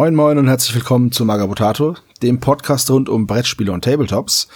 Moin moin und herzlich willkommen zu Magabotato, dem Podcast rund um Brettspiele und Tabletops.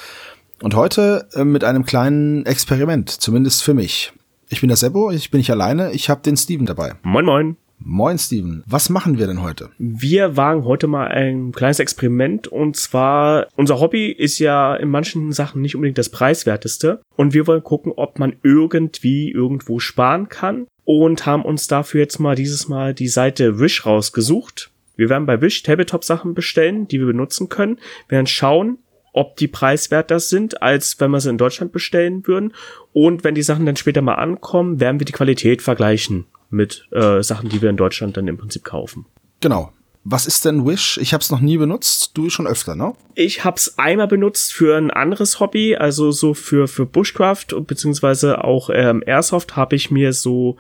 Und heute äh, mit einem kleinen Experiment, zumindest für mich. Ich bin der Sebo, ich bin nicht alleine, ich habe den Steven dabei. Moin moin. Moin Steven, was machen wir denn heute? Wir wagen heute mal ein kleines Experiment und zwar unser Hobby ist ja in manchen Sachen nicht unbedingt das preiswerteste und wir wollen gucken, ob man irgendwie irgendwo sparen kann und haben uns dafür jetzt mal dieses Mal die Seite Wish rausgesucht. Wir werden bei Wish Tabletop Sachen bestellen, die wir benutzen können, wir werden schauen, ob die preiswerter sind, als wenn wir sie in Deutschland bestellen würden. Und wenn die Sachen dann später mal ankommen, werden wir die Qualität vergleichen mit äh, Sachen, die wir in Deutschland dann im Prinzip kaufen. Genau. Was ist denn Wish? Ich habe es noch nie benutzt, du schon öfter, ne? Ich habe es einmal benutzt für ein anderes Hobby, also so für für Bushcraft beziehungsweise auch ähm, Airsoft habe ich mir so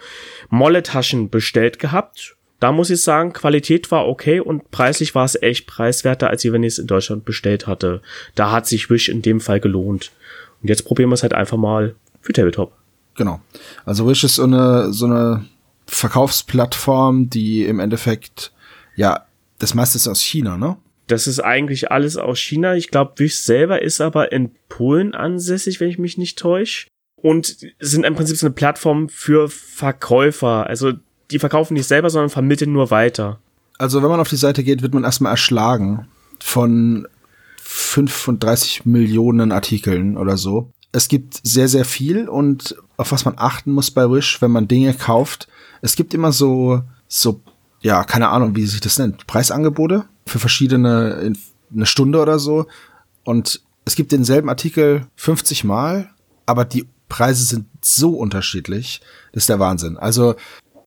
Molle-Taschen bestellt gehabt. Da muss ich sagen, Qualität war okay und preislich war es echt preiswerter, als wenn ich es in Deutschland bestellt hatte. Da hat sich Wish in dem Fall gelohnt. Und jetzt probieren wir es halt einfach mal für Tabletop. Genau. Also Wish ist so eine so eine Verkaufsplattform, die im Endeffekt, ja, das meiste ist aus China, ne? Das ist eigentlich alles aus China. Ich glaube, Wish selber ist aber in Polen ansässig, wenn ich mich nicht täusche. Und sind im Prinzip so eine Plattform für Verkäufer. Also die verkaufen nicht selber, sondern vermitteln nur weiter. Also wenn man auf die Seite geht, wird man erstmal erschlagen von 35 Millionen Artikeln oder so. Es gibt sehr, sehr viel und auf was man achten muss bei Wish, wenn man Dinge kauft, es gibt immer so, so, ja, keine Ahnung, wie sich das nennt, Preisangebote für verschiedene, eine Stunde oder so. Und es gibt denselben Artikel 50 Mal, aber die Preise sind so unterschiedlich, das ist der Wahnsinn. Also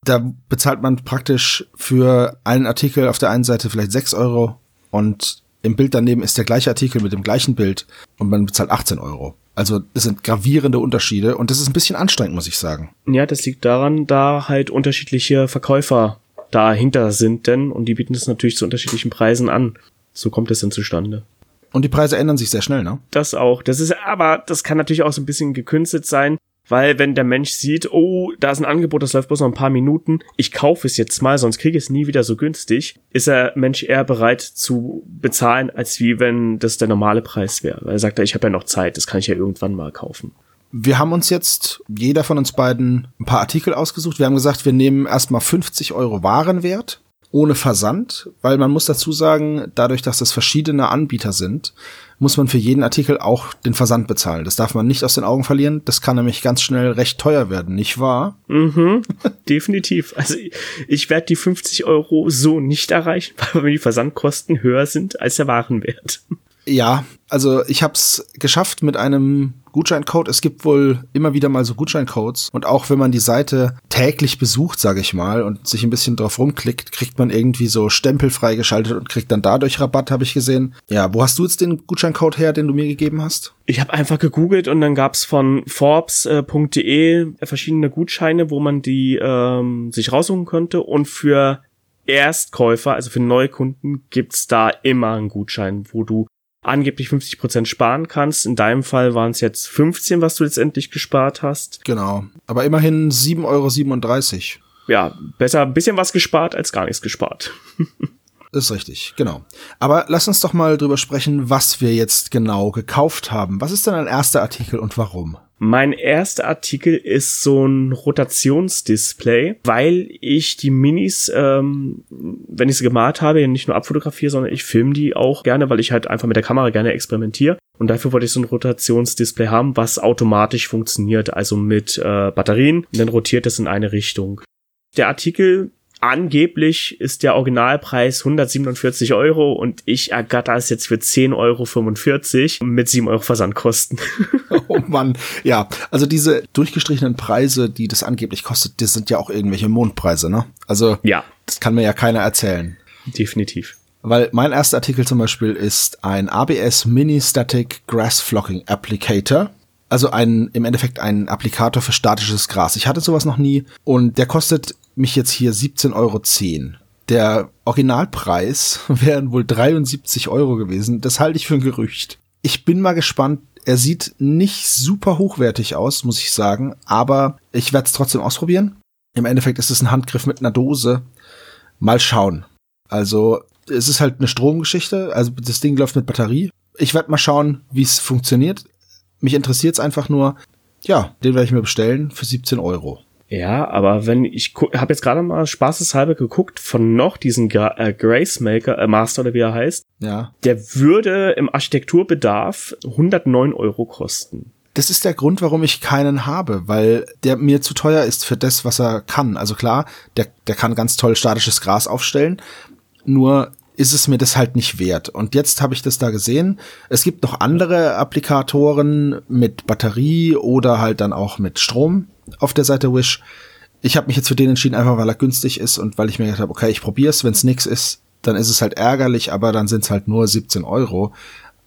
da bezahlt man praktisch für einen Artikel auf der einen Seite vielleicht 6 Euro und im Bild daneben ist der gleiche Artikel mit dem gleichen Bild und man bezahlt 18 Euro. Also es sind gravierende Unterschiede und das ist ein bisschen anstrengend, muss ich sagen. Ja, das liegt daran, da halt unterschiedliche Verkäufer dahinter sind denn und die bieten es natürlich zu unterschiedlichen Preisen an. So kommt es dann zustande. Und die Preise ändern sich sehr schnell, ne? Das auch. Das ist aber, das kann natürlich auch so ein bisschen gekünstelt sein. Weil wenn der Mensch sieht, oh, da ist ein Angebot, das läuft bloß noch ein paar Minuten, ich kaufe es jetzt mal, sonst kriege ich es nie wieder so günstig, ist der Mensch eher bereit zu bezahlen, als wie wenn das der normale Preis wäre. Weil er sagt, ich habe ja noch Zeit, das kann ich ja irgendwann mal kaufen. Wir haben uns jetzt, jeder von uns beiden, ein paar Artikel ausgesucht. Wir haben gesagt, wir nehmen erstmal 50 Euro Warenwert ohne Versand, weil man muss dazu sagen, dadurch, dass es verschiedene Anbieter sind, muss man für jeden Artikel auch den Versand bezahlen. Das darf man nicht aus den Augen verlieren. Das kann nämlich ganz schnell recht teuer werden, nicht wahr? Mhm, definitiv. Also ich werde die 50 Euro so nicht erreichen, weil mir die Versandkosten höher sind als der Warenwert. Ja, also ich habe es geschafft mit einem Gutscheincode. Es gibt wohl immer wieder mal so Gutscheincodes. Und auch wenn man die Seite täglich besucht, sage ich mal, und sich ein bisschen drauf rumklickt, kriegt man irgendwie so Stempel freigeschaltet und kriegt dann dadurch Rabatt, habe ich gesehen. Ja, wo hast du jetzt den Gutscheincode her, den du mir gegeben hast? Ich habe einfach gegoogelt und dann gab's von Forbes.de verschiedene Gutscheine, wo man die ähm, sich raussuchen konnte. Und für Erstkäufer, also für Neukunden, gibt's da immer einen Gutschein, wo du angeblich 50 Prozent sparen kannst. In deinem Fall waren es jetzt 15, was du letztendlich gespart hast. Genau. Aber immerhin 7,37 Euro. Ja, besser ein bisschen was gespart als gar nichts gespart. ist richtig, genau. Aber lass uns doch mal drüber sprechen, was wir jetzt genau gekauft haben. Was ist denn ein erster Artikel und warum? Mein erster Artikel ist so ein Rotationsdisplay, weil ich die Minis, ähm, wenn ich sie gemalt habe, nicht nur abfotografiere, sondern ich filme die auch gerne, weil ich halt einfach mit der Kamera gerne experimentiere. Und dafür wollte ich so ein Rotationsdisplay haben, was automatisch funktioniert, also mit äh, Batterien. Und dann rotiert es in eine Richtung. Der Artikel angeblich ist der Originalpreis 147 Euro und ich ergatter es jetzt für 10,45 Euro mit 7 Euro Versandkosten. oh Mann, ja. Also diese durchgestrichenen Preise, die das angeblich kostet, das sind ja auch irgendwelche Mondpreise, ne? Also, ja. das kann mir ja keiner erzählen. Definitiv. Weil mein erster Artikel zum Beispiel ist ein ABS Mini Static Grass Flocking Applicator. Also ein, im Endeffekt ein Applikator für statisches Gras. Ich hatte sowas noch nie und der kostet mich jetzt hier 17,10 Euro. Der Originalpreis wären wohl 73 Euro gewesen. Das halte ich für ein Gerücht. Ich bin mal gespannt. Er sieht nicht super hochwertig aus, muss ich sagen, aber ich werde es trotzdem ausprobieren. Im Endeffekt ist es ein Handgriff mit einer Dose. Mal schauen. Also Es ist halt eine Stromgeschichte, also das Ding läuft mit Batterie. Ich werde mal schauen, wie es funktioniert. Mich interessiert es einfach nur. Ja, den werde ich mir bestellen für 17 Euro. Ja, aber wenn ich habe jetzt gerade mal spaßeshalber geguckt von noch diesen Gra äh, Grace Maker äh, Master oder wie er heißt. Ja. Der würde im Architekturbedarf 109 Euro kosten. Das ist der Grund, warum ich keinen habe, weil der mir zu teuer ist für das, was er kann. Also klar, der, der kann ganz toll statisches Gras aufstellen, nur ist es mir das halt nicht wert. Und jetzt habe ich das da gesehen. Es gibt noch andere Applikatoren mit Batterie oder halt dann auch mit Strom auf der Seite Wish. Ich habe mich jetzt für den entschieden, einfach weil er günstig ist und weil ich mir gedacht habe, okay, ich probier's, wenn es nix ist, dann ist es halt ärgerlich, aber dann sind es halt nur 17 Euro.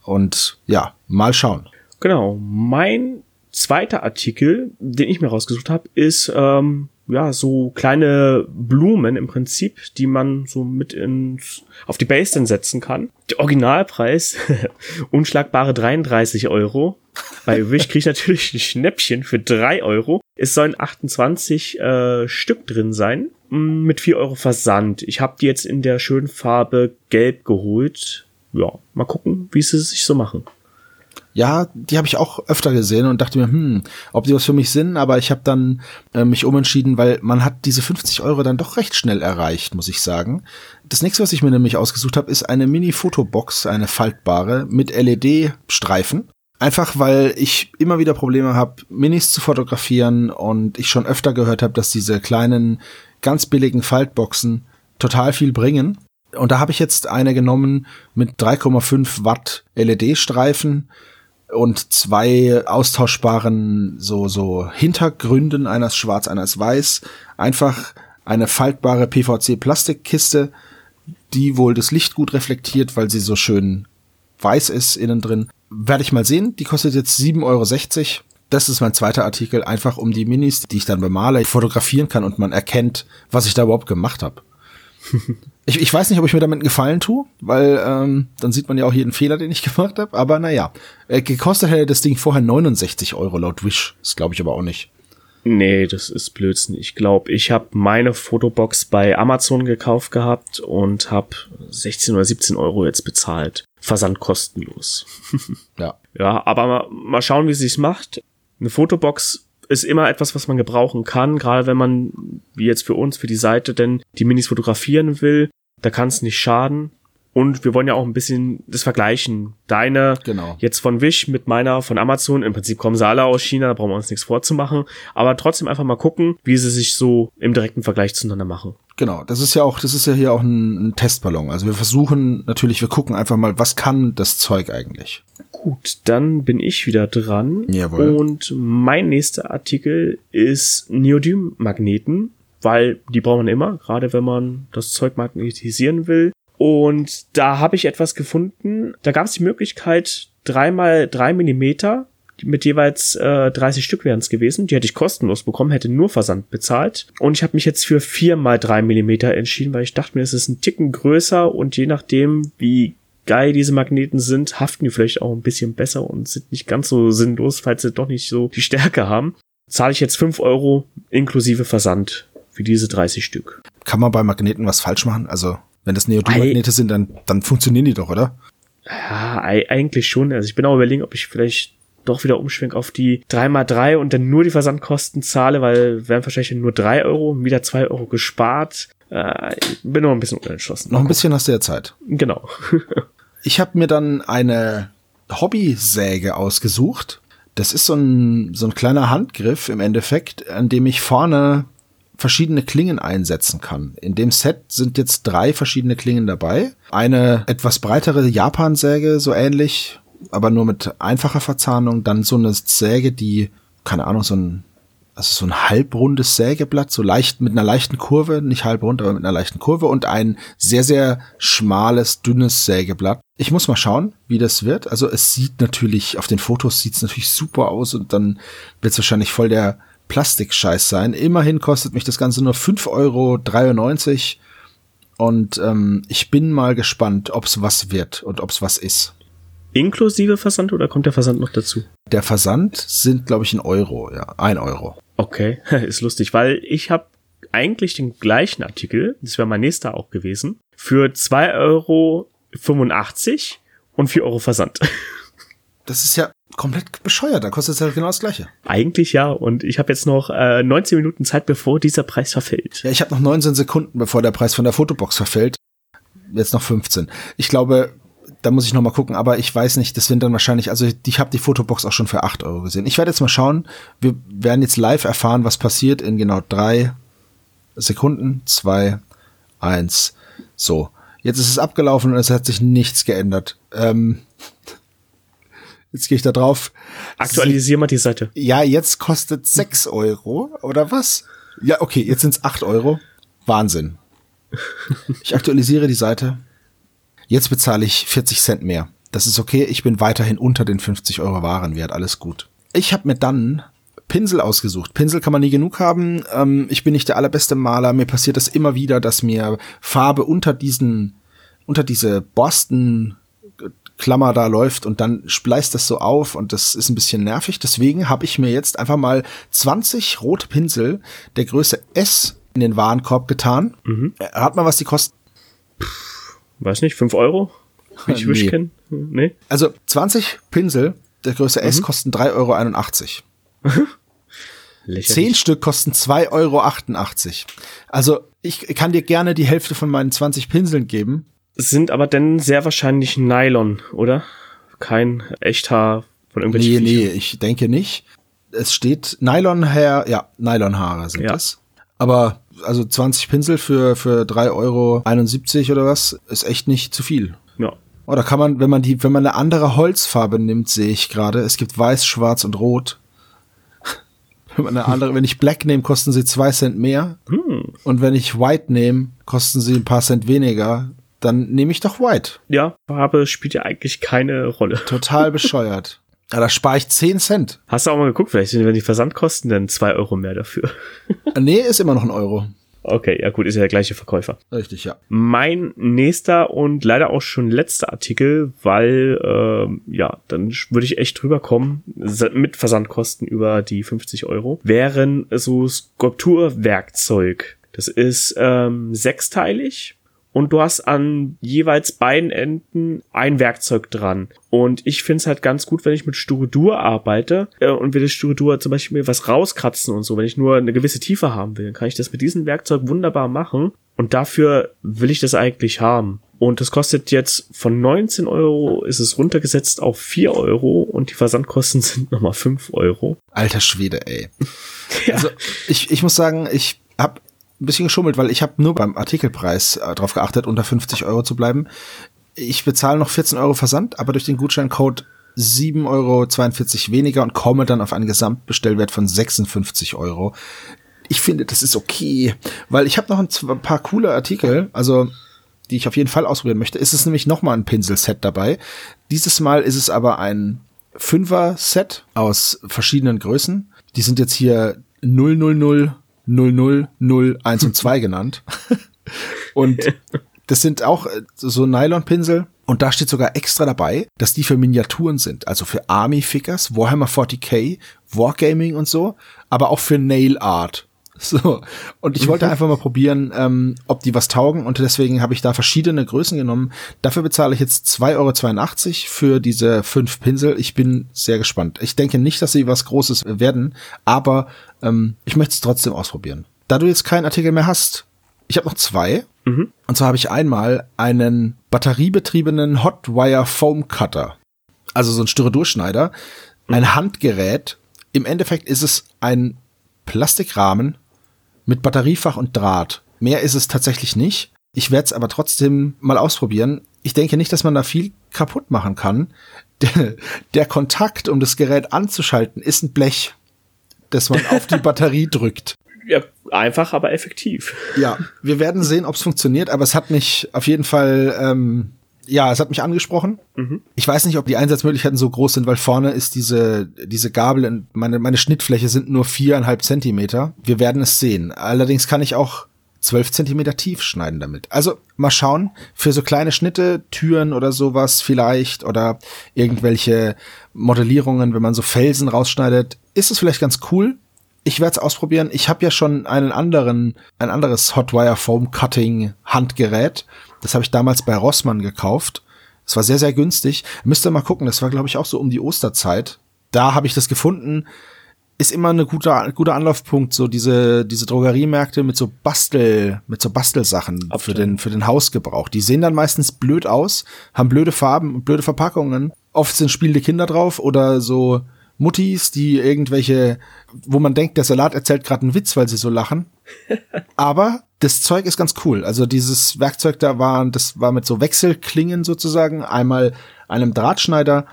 Und ja, mal schauen. Genau, mein zweiter Artikel, den ich mir rausgesucht habe, ist ähm, ja so kleine Blumen im Prinzip, die man so mit ins auf die Base dann setzen kann. Der Originalpreis unschlagbare 33 Euro. Bei Wish kriege ich natürlich ein Schnäppchen für 3 Euro. Es sollen 28 äh, Stück drin sein mm, mit 4 Euro Versand. Ich habe die jetzt in der schönen Farbe Gelb geholt. Ja, mal gucken, wie sie sich so machen. Ja, die habe ich auch öfter gesehen und dachte mir, hm, ob die was für mich sind, aber ich habe dann äh, mich umentschieden, weil man hat diese 50 Euro dann doch recht schnell erreicht, muss ich sagen. Das nächste, was ich mir nämlich ausgesucht habe, ist eine Mini-Fotobox, eine faltbare mit LED-Streifen. Einfach weil ich immer wieder Probleme habe, Minis zu fotografieren und ich schon öfter gehört habe, dass diese kleinen, ganz billigen Faltboxen total viel bringen. Und da habe ich jetzt eine genommen mit 3,5 Watt LED-Streifen und zwei austauschbaren so so Hintergründen, eines schwarz, eines weiß, einfach eine faltbare PVC Plastikkiste, die wohl das Licht gut reflektiert, weil sie so schön weiß ist innen drin. Werde ich mal sehen. Die kostet jetzt 7,60 Euro. Das ist mein zweiter Artikel, einfach um die Minis, die ich dann bemale, fotografieren kann und man erkennt, was ich da überhaupt gemacht habe. Ich, ich weiß nicht, ob ich mir damit einen Gefallen tue, weil ähm, dann sieht man ja auch jeden Fehler, den ich gemacht habe. Aber naja, äh, gekostet hätte das Ding vorher 69 Euro laut Wish. Das glaube ich aber auch nicht. Nee, das ist Blödsinn. Ich glaube, ich habe meine Fotobox bei Amazon gekauft gehabt und habe 16 oder 17 Euro jetzt bezahlt. Versand kostenlos. ja. Ja, aber mal, mal schauen, wie es sich macht. Eine Fotobox ist immer etwas, was man gebrauchen kann, gerade wenn man, wie jetzt für uns, für die Seite, denn die Minis fotografieren will. Da kann es nicht schaden. Und wir wollen ja auch ein bisschen das vergleichen. Deine genau. jetzt von Wish mit meiner von Amazon. Im Prinzip kommen sie alle aus China, da brauchen wir uns nichts vorzumachen. Aber trotzdem einfach mal gucken, wie sie sich so im direkten Vergleich zueinander machen. Genau, das ist ja auch, das ist ja hier auch ein, ein Testballon. Also wir versuchen natürlich, wir gucken einfach mal, was kann das Zeug eigentlich. Gut, dann bin ich wieder dran. Jawohl. Und mein nächster Artikel ist Neodym-Magneten weil die braucht man immer, gerade wenn man das Zeug magnetisieren will. Und da habe ich etwas gefunden. Da gab es die Möglichkeit, dreimal drei Millimeter mit jeweils äh, 30 Stück wären es gewesen. Die hätte ich kostenlos bekommen, hätte nur Versand bezahlt. Und ich habe mich jetzt für vier mal drei Millimeter entschieden, weil ich dachte mir, es ist ein Ticken größer und je nachdem, wie geil diese Magneten sind, haften die vielleicht auch ein bisschen besser und sind nicht ganz so sinnlos, falls sie doch nicht so die Stärke haben. Zahle ich jetzt fünf Euro inklusive Versand für diese 30 Stück. Kann man bei Magneten was falsch machen? Also, wenn das Neodym-Magnete sind, dann, dann funktionieren die doch, oder? Ja, eigentlich schon. Also ich bin auch überlegen, ob ich vielleicht doch wieder umschwenk auf die 3x3 und dann nur die Versandkosten zahle, weil wären wahrscheinlich nur 3 Euro, wieder 2 Euro gespart. Äh, ich bin noch ein bisschen unentschlossen. Noch ein bisschen hast du ja Zeit. Genau. ich habe mir dann eine Hobbysäge ausgesucht. Das ist so ein, so ein kleiner Handgriff im Endeffekt, an dem ich vorne verschiedene Klingen einsetzen kann. In dem Set sind jetzt drei verschiedene Klingen dabei. Eine etwas breitere Japansäge, so ähnlich, aber nur mit einfacher Verzahnung. Dann so eine Säge, die, keine Ahnung, so ein, also so ein halbrundes Sägeblatt, so leicht mit einer leichten Kurve, nicht halbrund, aber mit einer leichten Kurve und ein sehr, sehr schmales, dünnes Sägeblatt. Ich muss mal schauen, wie das wird. Also es sieht natürlich, auf den Fotos sieht es natürlich super aus und dann wird es wahrscheinlich voll der Plastikscheiß sein. Immerhin kostet mich das Ganze nur 5,93 Euro. Und ähm, ich bin mal gespannt, ob es was wird und ob es was ist. Inklusive Versand oder kommt der Versand noch dazu? Der Versand sind, glaube ich, ein Euro, ja, ein Euro. Okay, ist lustig, weil ich habe eigentlich den gleichen Artikel, das wäre mein nächster auch gewesen, für 2,85 Euro und 4 Euro Versand. Das ist ja komplett bescheuert, da kostet es ja genau das gleiche. Eigentlich ja, und ich habe jetzt noch äh, 19 Minuten Zeit, bevor dieser Preis verfällt. Ja, ich habe noch 19 Sekunden, bevor der Preis von der Fotobox verfällt. Jetzt noch 15. Ich glaube, da muss ich noch mal gucken, aber ich weiß nicht, das sind dann wahrscheinlich, also ich habe die Fotobox auch schon für 8 Euro gesehen. Ich werde jetzt mal schauen, wir werden jetzt live erfahren, was passiert in genau drei Sekunden. Zwei, eins, so. Jetzt ist es abgelaufen und es hat sich nichts geändert. Ähm, jetzt gehe ich da drauf. Aktualisier mal die Seite. Ja, jetzt kostet 6 Euro, oder was? Ja, okay, jetzt sind es 8 Euro. Wahnsinn. Ich aktualisiere die Seite. Jetzt bezahle ich 40 Cent mehr. Das ist okay, ich bin weiterhin unter den 50 Euro Warenwert, alles gut. Ich habe mir dann Pinsel ausgesucht. Pinsel kann man nie genug haben. Ähm, ich bin nicht der allerbeste Maler. Mir passiert es immer wieder, dass mir Farbe unter diesen, unter diese Borsten Klammer da läuft und dann spleißt das so auf und das ist ein bisschen nervig. Deswegen habe ich mir jetzt einfach mal 20 rote Pinsel der Größe S in den Warenkorb getan. Mhm. Rat mal, was die kosten. Weiß nicht, 5 Euro? Ich nee. Wischken? Nee. Also 20 Pinsel der Größe S mhm. kosten 3,81 Euro. Zehn Stück kosten 2,88 Euro. Also ich kann dir gerne die Hälfte von meinen 20 Pinseln geben. Sind aber denn sehr wahrscheinlich Nylon, oder? Kein Echthaar von irgendwelchen Nee, Viecher. nee, ich denke nicht. Es steht Nylonhaar, ja, Nylonhaare sind ja. das. Aber also 20 Pinsel für, für 3,71 Euro oder was, ist echt nicht zu viel. Ja. Oder kann man, wenn man die, wenn man eine andere Holzfarbe nimmt, sehe ich gerade, es gibt weiß, schwarz und rot. wenn man eine andere, wenn ich Black nehme, kosten sie zwei Cent mehr. Hm. Und wenn ich White nehme, kosten sie ein paar Cent weniger. Dann nehme ich doch White. Ja, Farbe spielt ja eigentlich keine Rolle. Total bescheuert. Ja, da spare ich 10 Cent. Hast du auch mal geguckt, vielleicht sind die Versandkosten dann 2 Euro mehr dafür. nee, ist immer noch ein Euro. Okay, ja gut, ist ja der gleiche Verkäufer. Richtig, ja. Mein nächster und leider auch schon letzter Artikel, weil, ähm, ja, dann würde ich echt drüber kommen, mit Versandkosten über die 50 Euro, wären so Skulpturwerkzeug. Das ist ähm, sechsteilig und du hast an jeweils beiden Enden ein Werkzeug dran. Und ich finde es halt ganz gut, wenn ich mit Styrodur arbeite äh, und will das Styrodur zum Beispiel was rauskratzen und so. Wenn ich nur eine gewisse Tiefe haben will, dann kann ich das mit diesem Werkzeug wunderbar machen. Und dafür will ich das eigentlich haben. Und das kostet jetzt von 19 Euro ist es runtergesetzt auf 4 Euro und die Versandkosten sind nochmal 5 Euro. Alter Schwede, ey. ja. Also ich, ich muss sagen, ich habe ein bisschen geschummelt, weil ich habe nur beim Artikelpreis äh, darauf geachtet, unter 50 Euro zu bleiben. Ich bezahle noch 14 Euro Versand, aber durch den Gutscheincode 7,42 Euro weniger und komme dann auf einen Gesamtbestellwert von 56 Euro. Ich finde, das ist okay, weil ich habe noch ein, paar coole Artikel, also die ich auf jeden Fall ausprobieren möchte. Ist es nämlich noch mal ein Pinselset dabei. Dieses Mal ist es aber ein Fünfer-Set aus verschiedenen Größen. Die sind jetzt hier 000 00, 0, 1 und 2 genannt. und das sind auch äh, so Nylonpinsel. Und da steht sogar extra dabei, dass die für Miniaturen sind. Also für Army-Figures, Warhammer 40k, Wargaming und so. Aber auch für Nail Art. So. Und ich wollte mhm. einfach mal probieren, ähm, ob die was taugen. Und deswegen habe ich da verschiedene Größen genommen. Dafür bezahle ich jetzt 2,82 Euro für diese fünf Pinsel. Ich bin sehr gespannt. Ich denke nicht, dass sie was Großes werden, aber ähm, ich möchte es trotzdem ausprobieren. Da du jetzt keinen Artikel mehr hast, ich habe noch zwei. Mhm. Und zwar habe ich einmal einen batteriebetriebenen Hotwire Foam Cutter. Also so ein Styrodurschneider. Ein mhm. Handgerät. Im Endeffekt ist es ein Plastikrahmen mit Batteriefach und Draht. Mehr ist es tatsächlich nicht. Ich werde es aber trotzdem mal ausprobieren. Ich denke nicht, dass man da viel kaputt machen kann. Der, der Kontakt, um das Gerät anzuschalten, ist ein Blech, das man auf die Batterie drückt. Ja, einfach, aber effektiv. Ja, wir werden sehen, ob es funktioniert, aber es hat mich auf jeden Fall ähm, ja, es hat mich angesprochen. Mhm. Ich weiß nicht, ob die Einsatzmöglichkeiten so groß sind, weil vorne ist diese, diese Gabel, meine, meine Schnittfläche sind nur viereinhalb Zentimeter. Wir werden es sehen. Allerdings kann ich auch zwölf Zentimeter tief schneiden damit. Also mal schauen, für so kleine Schnitte, Türen oder sowas vielleicht oder irgendwelche Modellierungen, wenn man so Felsen rausschneidet, ist es vielleicht ganz cool. Ich werde es ausprobieren. Ich habe ja schon einen anderen, ein anderes Hotwire Foam Cutting Handgerät. Das habe ich damals bei Rossmann gekauft. Es war sehr, sehr günstig. Müsst ihr mal gucken, das war, glaube ich, auch so um die Osterzeit. Da habe ich das gefunden. Ist immer eine gute, guter Anlaufpunkt, so diese, diese Drogeriemärkte mit so Bastel, mit so Bastelsachen für den, für den Hausgebrauch. Die sehen dann meistens blöd aus, haben blöde Farben und blöde Verpackungen. Oft sind spielende Kinder drauf oder so Muttis, die irgendwelche, wo man denkt, der Salat erzählt gerade einen Witz, weil sie so lachen. Aber das Zeug ist ganz cool. Also dieses Werkzeug da war, das war mit so Wechselklingen sozusagen. Einmal einem Drahtschneider,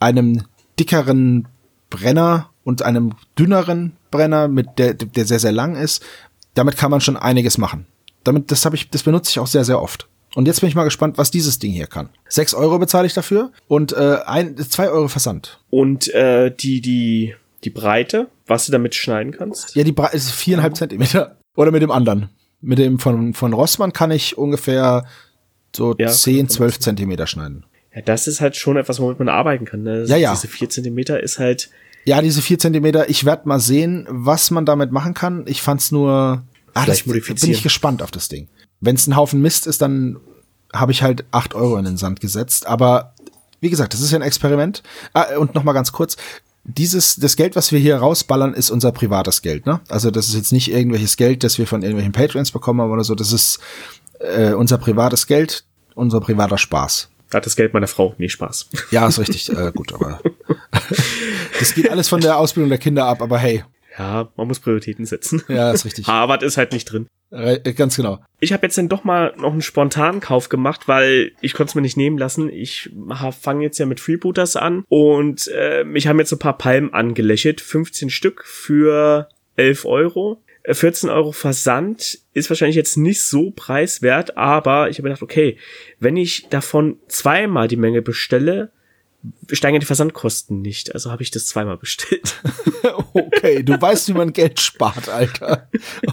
einem dickeren Brenner und einem dünneren Brenner, mit der, der sehr, sehr lang ist. Damit kann man schon einiges machen. Damit, das habe ich, das benutze ich auch sehr, sehr oft. Und jetzt bin ich mal gespannt, was dieses Ding hier kann. Sechs Euro bezahle ich dafür und äh, ein, zwei Euro Versand. Und äh, die, die, die Breite, was du damit schneiden kannst? Ja, die Breite ist viereinhalb Zentimeter. Oder mit dem anderen. Mit dem von, von Rossmann kann ich ungefähr so ja, 10, 12 Zentimeter schneiden. Ja, das ist halt schon etwas, womit man arbeiten kann. Ne? Ja, ja. Diese vier Zentimeter ist halt. Ja, diese vier Zentimeter. Ich werde mal sehen, was man damit machen kann. Ich fand's nur. Ah, das, bin ich gespannt auf das Ding. Wenn es ein Haufen Mist ist, dann habe ich halt acht Euro in den Sand gesetzt. Aber wie gesagt, das ist ja ein Experiment. Ah, und noch mal ganz kurz. Dieses, das Geld, was wir hier rausballern, ist unser privates Geld, ne? Also das ist jetzt nicht irgendwelches Geld, das wir von irgendwelchen Patreons bekommen haben oder so. Das ist äh, unser privates Geld, unser privater Spaß. Hat das Geld meiner Frau, nie Spaß. Ja, ist richtig, äh, gut, aber das geht alles von der Ausbildung der Kinder ab, aber hey. Ja, man muss Prioritäten setzen. Ja, ist richtig. Harvard ist halt nicht drin. Äh, ganz genau. Ich habe jetzt dann doch mal noch einen spontanen Kauf gemacht, weil ich konnte es mir nicht nehmen lassen. Ich fange jetzt ja mit Freebooters an und äh, mich haben jetzt ein paar Palmen angelächelt. 15 Stück für 11 Euro. 14 äh, Euro Versand ist wahrscheinlich jetzt nicht so preiswert, aber ich habe gedacht, okay, wenn ich davon zweimal die Menge bestelle, steigen die Versandkosten nicht. Also habe ich das zweimal bestellt. okay, du weißt, wie man Geld spart, Alter.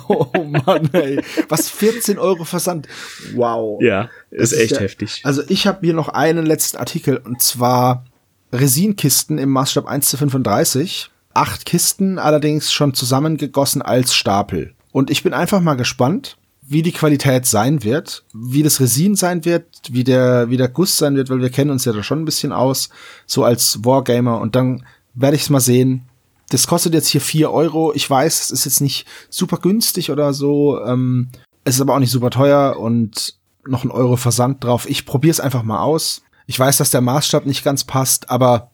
Oh Mann, ey. Was, 14 Euro Versand? Wow. Ja, ist echt ist ja, heftig. Also ich habe hier noch einen letzten Artikel und zwar Resinkisten im Maßstab 1 zu 35. Acht Kisten allerdings schon zusammengegossen als Stapel. Und ich bin einfach mal gespannt, wie die Qualität sein wird, wie das Resin sein wird, wie der, wie der Guss sein wird, weil wir kennen uns ja da schon ein bisschen aus, so als Wargamer und dann werde ich es mal sehen. Das kostet jetzt hier vier Euro. Ich weiß, es ist jetzt nicht super günstig oder so. Ähm, es ist aber auch nicht super teuer und noch ein Euro Versand drauf. Ich probiere es einfach mal aus. Ich weiß, dass der Maßstab nicht ganz passt, aber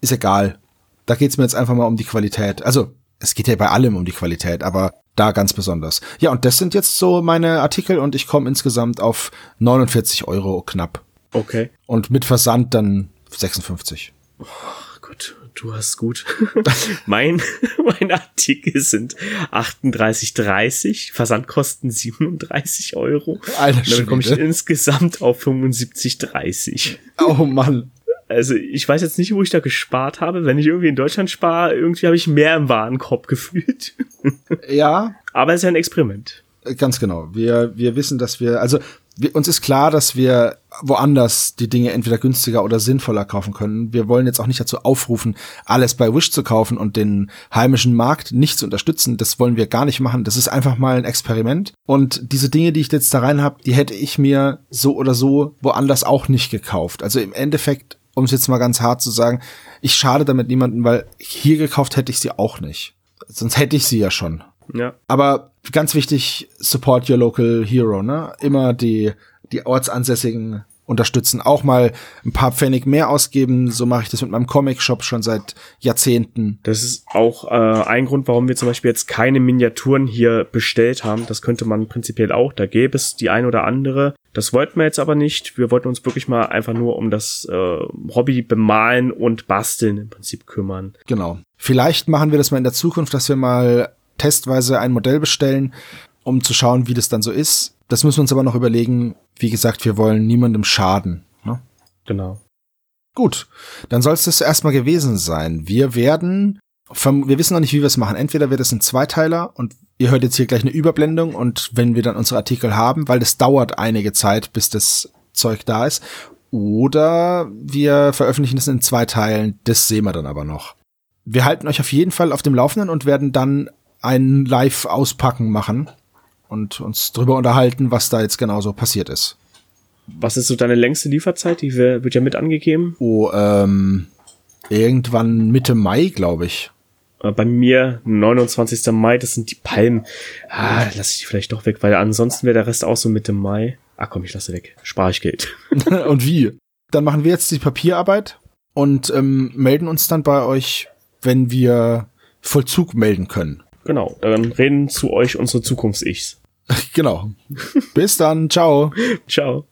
ist egal. Da geht's mir jetzt einfach mal um die Qualität. Also, es geht ja bei allem um die Qualität, aber da ganz besonders. Ja, und das sind jetzt so meine Artikel und ich komme insgesamt auf 49 Euro knapp. Okay. Und mit Versand dann 56. Oh Gott, du hast gut. mein, mein Artikel sind 38,30, Versandkosten 37 Euro. Alter, und dann komme ich insgesamt auf 75,30. Oh Mann. Also ich weiß jetzt nicht, wo ich da gespart habe. Wenn ich irgendwie in Deutschland spare, irgendwie habe ich mehr im Warenkorb gefühlt. ja. Aber es ist ja ein Experiment. Ganz genau. Wir, wir wissen, dass wir, also wir, uns ist klar, dass wir woanders die Dinge entweder günstiger oder sinnvoller kaufen können. Wir wollen jetzt auch nicht dazu aufrufen, alles bei Wish zu kaufen und den heimischen Markt nicht zu unterstützen. Das wollen wir gar nicht machen. Das ist einfach mal ein Experiment. Und diese Dinge, die ich jetzt da rein habe, die hätte ich mir so oder so woanders auch nicht gekauft. Also im Endeffekt um es jetzt mal ganz hart zu sagen, ich schade damit niemanden, weil hier gekauft hätte ich sie auch nicht. Sonst hätte ich sie ja schon. Ja. Aber ganz wichtig, support your local hero, ne? Immer die, die ortsansässigen unterstützen, auch mal ein paar Pfennig mehr ausgeben. So mache ich das mit meinem Comic-Shop schon seit Jahrzehnten. Das ist auch äh, ein Grund, warum wir zum Beispiel jetzt keine Miniaturen hier bestellt haben. Das könnte man prinzipiell auch. Da gäbe es die ein oder andere. Das wollten wir jetzt aber nicht. Wir wollten uns wirklich mal einfach nur um das äh, Hobby bemalen und basteln im Prinzip kümmern. Genau. Vielleicht machen wir das mal in der Zukunft, dass wir mal testweise ein Modell bestellen, um zu schauen, wie das dann so ist. Das müssen wir uns aber noch überlegen. Wie gesagt, wir wollen niemandem schaden. Ne? Genau. Gut, dann soll es das erstmal gewesen sein. Wir werden, wir wissen noch nicht, wie wir es machen. Entweder wird es ein Zweiteiler und ihr hört jetzt hier gleich eine Überblendung und wenn wir dann unsere Artikel haben, weil das dauert einige Zeit, bis das Zeug da ist. Oder wir veröffentlichen es in zwei Teilen, das sehen wir dann aber noch. wir halten euch auf jeden Fall auf dem Laufenden und werden dann ein Live-Auspacken machen und uns drüber unterhalten, was da jetzt genau so passiert ist. Was ist so deine längste Lieferzeit? Die wird ja mit angegeben. Oh, ähm, irgendwann Mitte Mai, glaube ich. Äh, bei mir 29. Mai, das sind die Palmen. Ah, lass ich die vielleicht doch weg, weil ansonsten wäre der Rest auch so Mitte Mai. Ach komm, ich lasse weg. Spare ich Geld. und wie? Dann machen wir jetzt die Papierarbeit und ähm, melden uns dann bei euch, wenn wir Vollzug melden können. Genau, dann reden zu euch unsere Zukunfts-Ichs. Genau. Bis dann. Ciao. Ciao.